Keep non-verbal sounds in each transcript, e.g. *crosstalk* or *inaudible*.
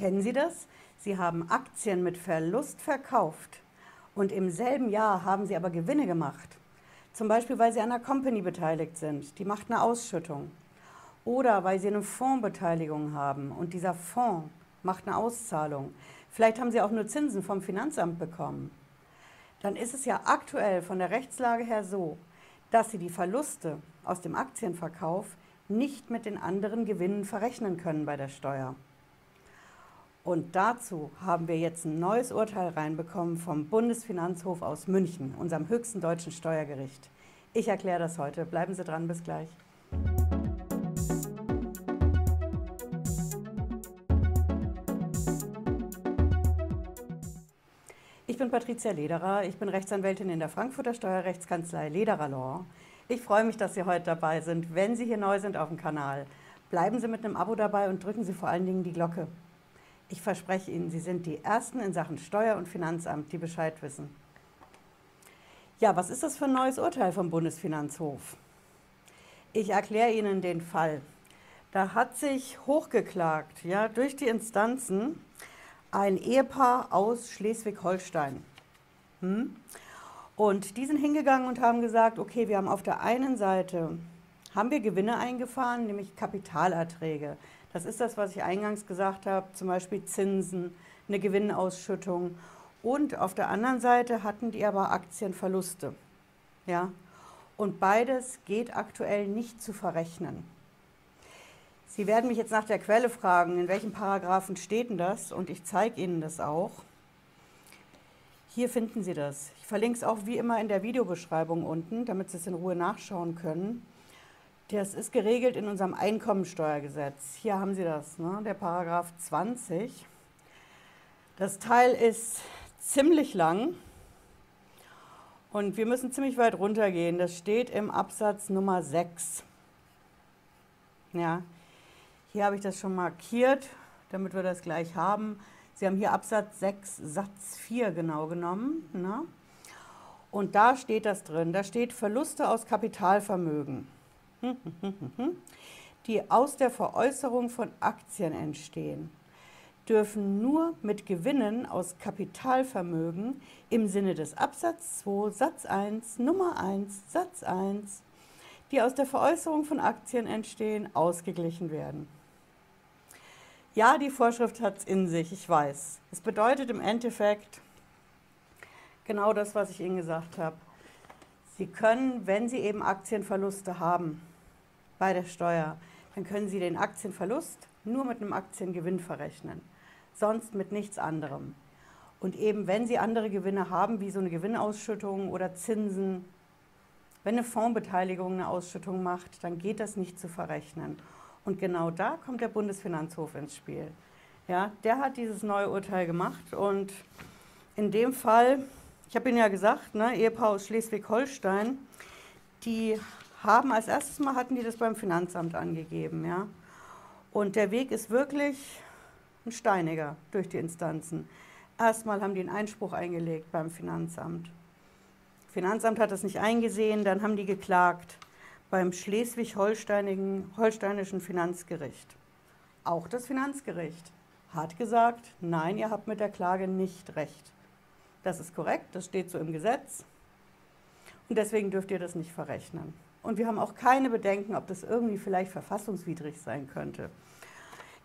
Kennen Sie das? Sie haben Aktien mit Verlust verkauft und im selben Jahr haben Sie aber Gewinne gemacht. Zum Beispiel, weil Sie an einer Company beteiligt sind, die macht eine Ausschüttung. Oder weil Sie eine Fondsbeteiligung haben und dieser Fonds macht eine Auszahlung. Vielleicht haben Sie auch nur Zinsen vom Finanzamt bekommen. Dann ist es ja aktuell von der Rechtslage her so, dass Sie die Verluste aus dem Aktienverkauf nicht mit den anderen Gewinnen verrechnen können bei der Steuer. Und dazu haben wir jetzt ein neues Urteil reinbekommen vom Bundesfinanzhof aus München, unserem höchsten deutschen Steuergericht. Ich erkläre das heute. Bleiben Sie dran, bis gleich. Ich bin Patricia Lederer, ich bin Rechtsanwältin in der Frankfurter Steuerrechtskanzlei Lederer Law. Ich freue mich, dass Sie heute dabei sind. Wenn Sie hier neu sind auf dem Kanal, bleiben Sie mit einem Abo dabei und drücken Sie vor allen Dingen die Glocke. Ich verspreche Ihnen, Sie sind die Ersten in Sachen Steuer- und Finanzamt, die Bescheid wissen. Ja, was ist das für ein neues Urteil vom Bundesfinanzhof? Ich erkläre Ihnen den Fall. Da hat sich hochgeklagt, ja, durch die Instanzen ein Ehepaar aus Schleswig-Holstein. Hm? Und die sind hingegangen und haben gesagt, okay, wir haben auf der einen Seite haben wir Gewinne eingefahren, nämlich Kapitalerträge. Das ist das, was ich eingangs gesagt habe, zum Beispiel Zinsen, eine Gewinnausschüttung. Und auf der anderen Seite hatten die aber Aktienverluste. Ja? Und beides geht aktuell nicht zu verrechnen. Sie werden mich jetzt nach der Quelle fragen, in welchen Paragraphen steht denn das? Und ich zeige Ihnen das auch. Hier finden Sie das. Ich verlinke es auch wie immer in der Videobeschreibung unten, damit Sie es in Ruhe nachschauen können. Das ist geregelt in unserem Einkommensteuergesetz. Hier haben Sie das, ne? der Paragraph 20. Das Teil ist ziemlich lang und wir müssen ziemlich weit runtergehen. Das steht im Absatz Nummer 6. Ja, hier habe ich das schon markiert, damit wir das gleich haben. Sie haben hier Absatz 6 Satz 4 genau genommen. Ne? Und da steht das drin. Da steht Verluste aus Kapitalvermögen. *laughs* die aus der Veräußerung von Aktien entstehen, dürfen nur mit Gewinnen aus Kapitalvermögen im Sinne des Absatz 2 Satz 1 Nummer 1 Satz 1, die aus der Veräußerung von Aktien entstehen, ausgeglichen werden. Ja, die Vorschrift hat es in sich, ich weiß. Es bedeutet im Endeffekt genau das, was ich Ihnen gesagt habe. Sie können, wenn Sie eben Aktienverluste haben, bei der Steuer, dann können Sie den Aktienverlust nur mit einem Aktiengewinn verrechnen, sonst mit nichts anderem. Und eben wenn Sie andere Gewinne haben, wie so eine Gewinnausschüttung oder Zinsen, wenn eine Fondsbeteiligung eine Ausschüttung macht, dann geht das nicht zu verrechnen. Und genau da kommt der Bundesfinanzhof ins Spiel. Ja, der hat dieses neue Urteil gemacht und in dem Fall, ich habe Ihnen ja gesagt, ne, Ehepaar aus Schleswig-Holstein, die haben als erstes Mal hatten die das beim Finanzamt angegeben, ja. Und der Weg ist wirklich ein steiniger durch die Instanzen. Erstmal haben die einen Einspruch eingelegt beim Finanzamt. Finanzamt hat das nicht eingesehen, dann haben die geklagt beim schleswig-holsteinischen Finanzgericht. Auch das Finanzgericht hat gesagt, nein, ihr habt mit der Klage nicht recht. Das ist korrekt, das steht so im Gesetz und deswegen dürft ihr das nicht verrechnen. Und wir haben auch keine Bedenken, ob das irgendwie vielleicht verfassungswidrig sein könnte.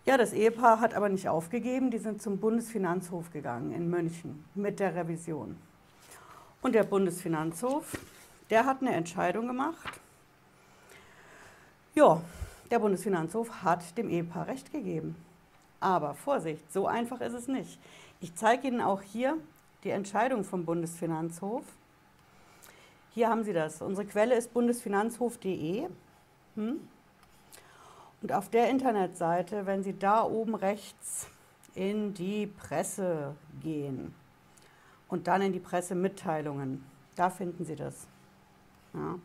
Ja, das Ehepaar hat aber nicht aufgegeben. Die sind zum Bundesfinanzhof gegangen in München mit der Revision. Und der Bundesfinanzhof, der hat eine Entscheidung gemacht. Ja, der Bundesfinanzhof hat dem Ehepaar Recht gegeben. Aber Vorsicht, so einfach ist es nicht. Ich zeige Ihnen auch hier die Entscheidung vom Bundesfinanzhof. Hier haben Sie das. Unsere Quelle ist bundesfinanzhof.de. Hm? Und auf der Internetseite, wenn Sie da oben rechts in die Presse gehen und dann in die Pressemitteilungen, da finden Sie das. Ja.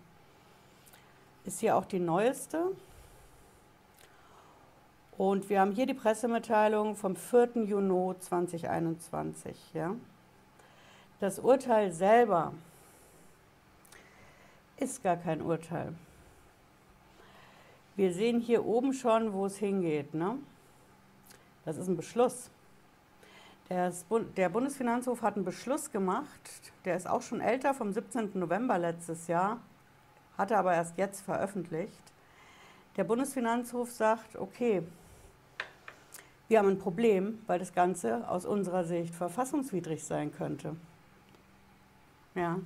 Ist hier auch die neueste. Und wir haben hier die Pressemitteilung vom 4. Juni 2021. Ja. Das Urteil selber ist gar kein Urteil. Wir sehen hier oben schon, wo es hingeht. Ne? Das ist ein Beschluss. der Bundesfinanzhof hat einen Beschluss gemacht, der ist auch schon älter, vom 17. November letztes Jahr, hatte aber erst jetzt veröffentlicht. Der Bundesfinanzhof sagt, okay, wir haben ein Problem, weil das Ganze aus unserer Sicht verfassungswidrig sein könnte. Ja.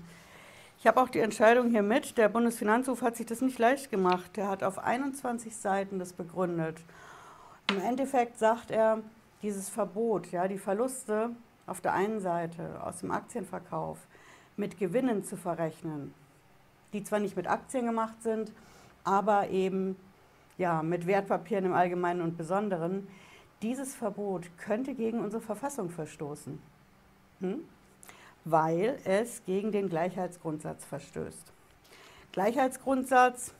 Ich habe auch die Entscheidung hier mit. Der Bundesfinanzhof hat sich das nicht leicht gemacht. Der hat auf 21 Seiten das begründet. Im Endeffekt sagt er, dieses Verbot, ja, die Verluste auf der einen Seite aus dem Aktienverkauf mit Gewinnen zu verrechnen, die zwar nicht mit Aktien gemacht sind, aber eben ja, mit Wertpapieren im Allgemeinen und Besonderen, dieses Verbot könnte gegen unsere Verfassung verstoßen, hm? Weil es gegen den Gleichheitsgrundsatz verstößt. Gleichheitsgrundsatz,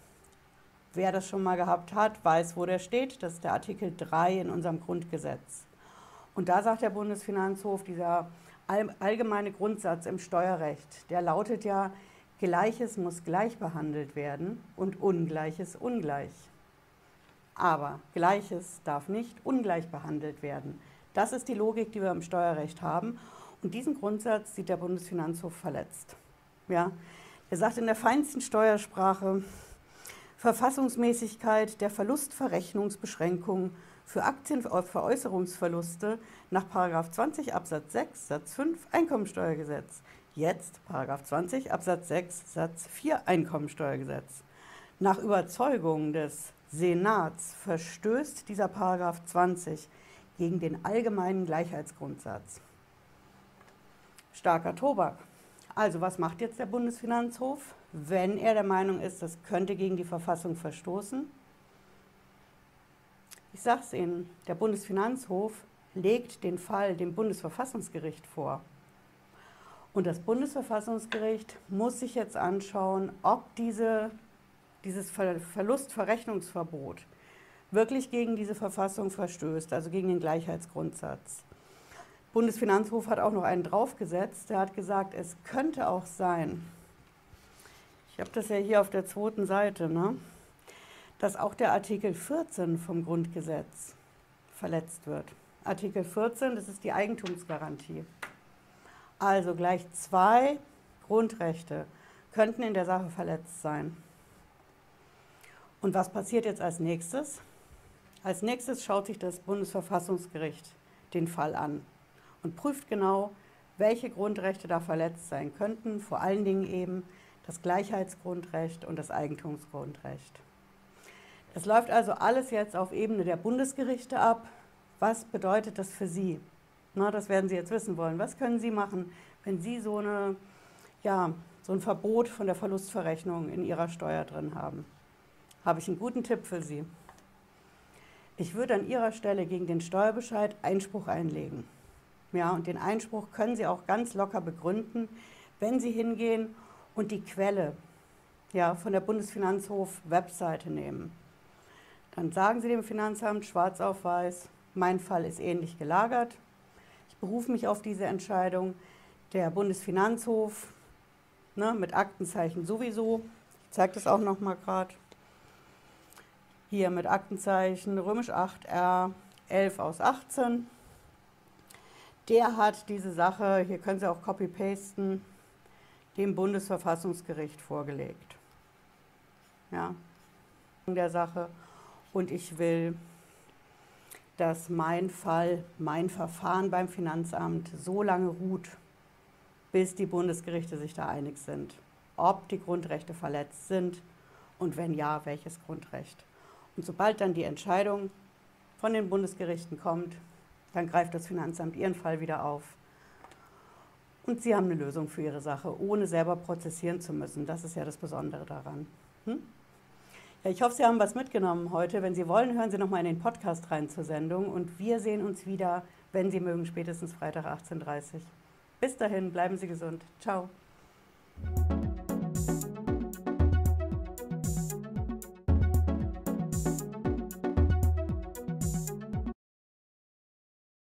wer das schon mal gehabt hat, weiß, wo der steht. Das ist der Artikel 3 in unserem Grundgesetz. Und da sagt der Bundesfinanzhof, dieser allgemeine Grundsatz im Steuerrecht, der lautet ja, Gleiches muss gleich behandelt werden und Ungleiches ungleich. Aber Gleiches darf nicht ungleich behandelt werden. Das ist die Logik, die wir im Steuerrecht haben. Und diesen Grundsatz sieht der Bundesfinanzhof verletzt. Ja, er sagt in der feinsten Steuersprache, Verfassungsmäßigkeit der Verlustverrechnungsbeschränkung für Aktienveräußerungsverluste nach 20 Absatz 6 Satz 5 Einkommensteuergesetz. Jetzt 20 Absatz 6 Satz 4 Einkommensteuergesetz. Nach Überzeugung des Senats verstößt dieser Paragraph 20 gegen den allgemeinen Gleichheitsgrundsatz. Starker Tobak. Also was macht jetzt der Bundesfinanzhof, wenn er der Meinung ist, das könnte gegen die Verfassung verstoßen? Ich sage es Ihnen, der Bundesfinanzhof legt den Fall dem Bundesverfassungsgericht vor. Und das Bundesverfassungsgericht muss sich jetzt anschauen, ob diese dieses Verlustverrechnungsverbot wirklich gegen diese Verfassung verstößt, also gegen den Gleichheitsgrundsatz. Bundesfinanzhof hat auch noch einen draufgesetzt, der hat gesagt, es könnte auch sein, ich habe das ja hier auf der zweiten Seite, ne, dass auch der Artikel 14 vom Grundgesetz verletzt wird. Artikel 14, das ist die Eigentumsgarantie. Also gleich zwei Grundrechte könnten in der Sache verletzt sein. Und was passiert jetzt als nächstes? Als nächstes schaut sich das Bundesverfassungsgericht den Fall an und prüft genau, welche Grundrechte da verletzt sein könnten, vor allen Dingen eben das Gleichheitsgrundrecht und das Eigentumsgrundrecht. Es läuft also alles jetzt auf Ebene der Bundesgerichte ab. Was bedeutet das für Sie? Na, das werden Sie jetzt wissen wollen. Was können Sie machen, wenn Sie so, eine, ja, so ein Verbot von der Verlustverrechnung in Ihrer Steuer drin haben? habe ich einen guten Tipp für Sie. Ich würde an Ihrer Stelle gegen den Steuerbescheid Einspruch einlegen. Ja, und den Einspruch können Sie auch ganz locker begründen, wenn Sie hingehen und die Quelle ja, von der Bundesfinanzhof-Webseite nehmen. Dann sagen Sie dem Finanzamt schwarz auf weiß, mein Fall ist ähnlich gelagert. Ich berufe mich auf diese Entscheidung. Der Bundesfinanzhof ne, mit Aktenzeichen sowieso. Ich zeige das auch noch mal gerade hier mit Aktenzeichen römisch 8 R 11 aus 18. Der hat diese Sache, hier können Sie auch copy-pasten, dem Bundesverfassungsgericht vorgelegt. Ja, der Sache. Und ich will, dass mein Fall, mein Verfahren beim Finanzamt so lange ruht, bis die Bundesgerichte sich da einig sind, ob die Grundrechte verletzt sind und wenn ja, welches Grundrecht. Und sobald dann die Entscheidung von den Bundesgerichten kommt, dann greift das Finanzamt Ihren Fall wieder auf. Und Sie haben eine Lösung für Ihre Sache, ohne selber prozessieren zu müssen. Das ist ja das Besondere daran. Hm? Ja, ich hoffe, Sie haben was mitgenommen heute. Wenn Sie wollen, hören Sie noch mal in den Podcast rein zur Sendung. Und wir sehen uns wieder, wenn Sie mögen, spätestens Freitag 18.30 Uhr. Bis dahin, bleiben Sie gesund. Ciao.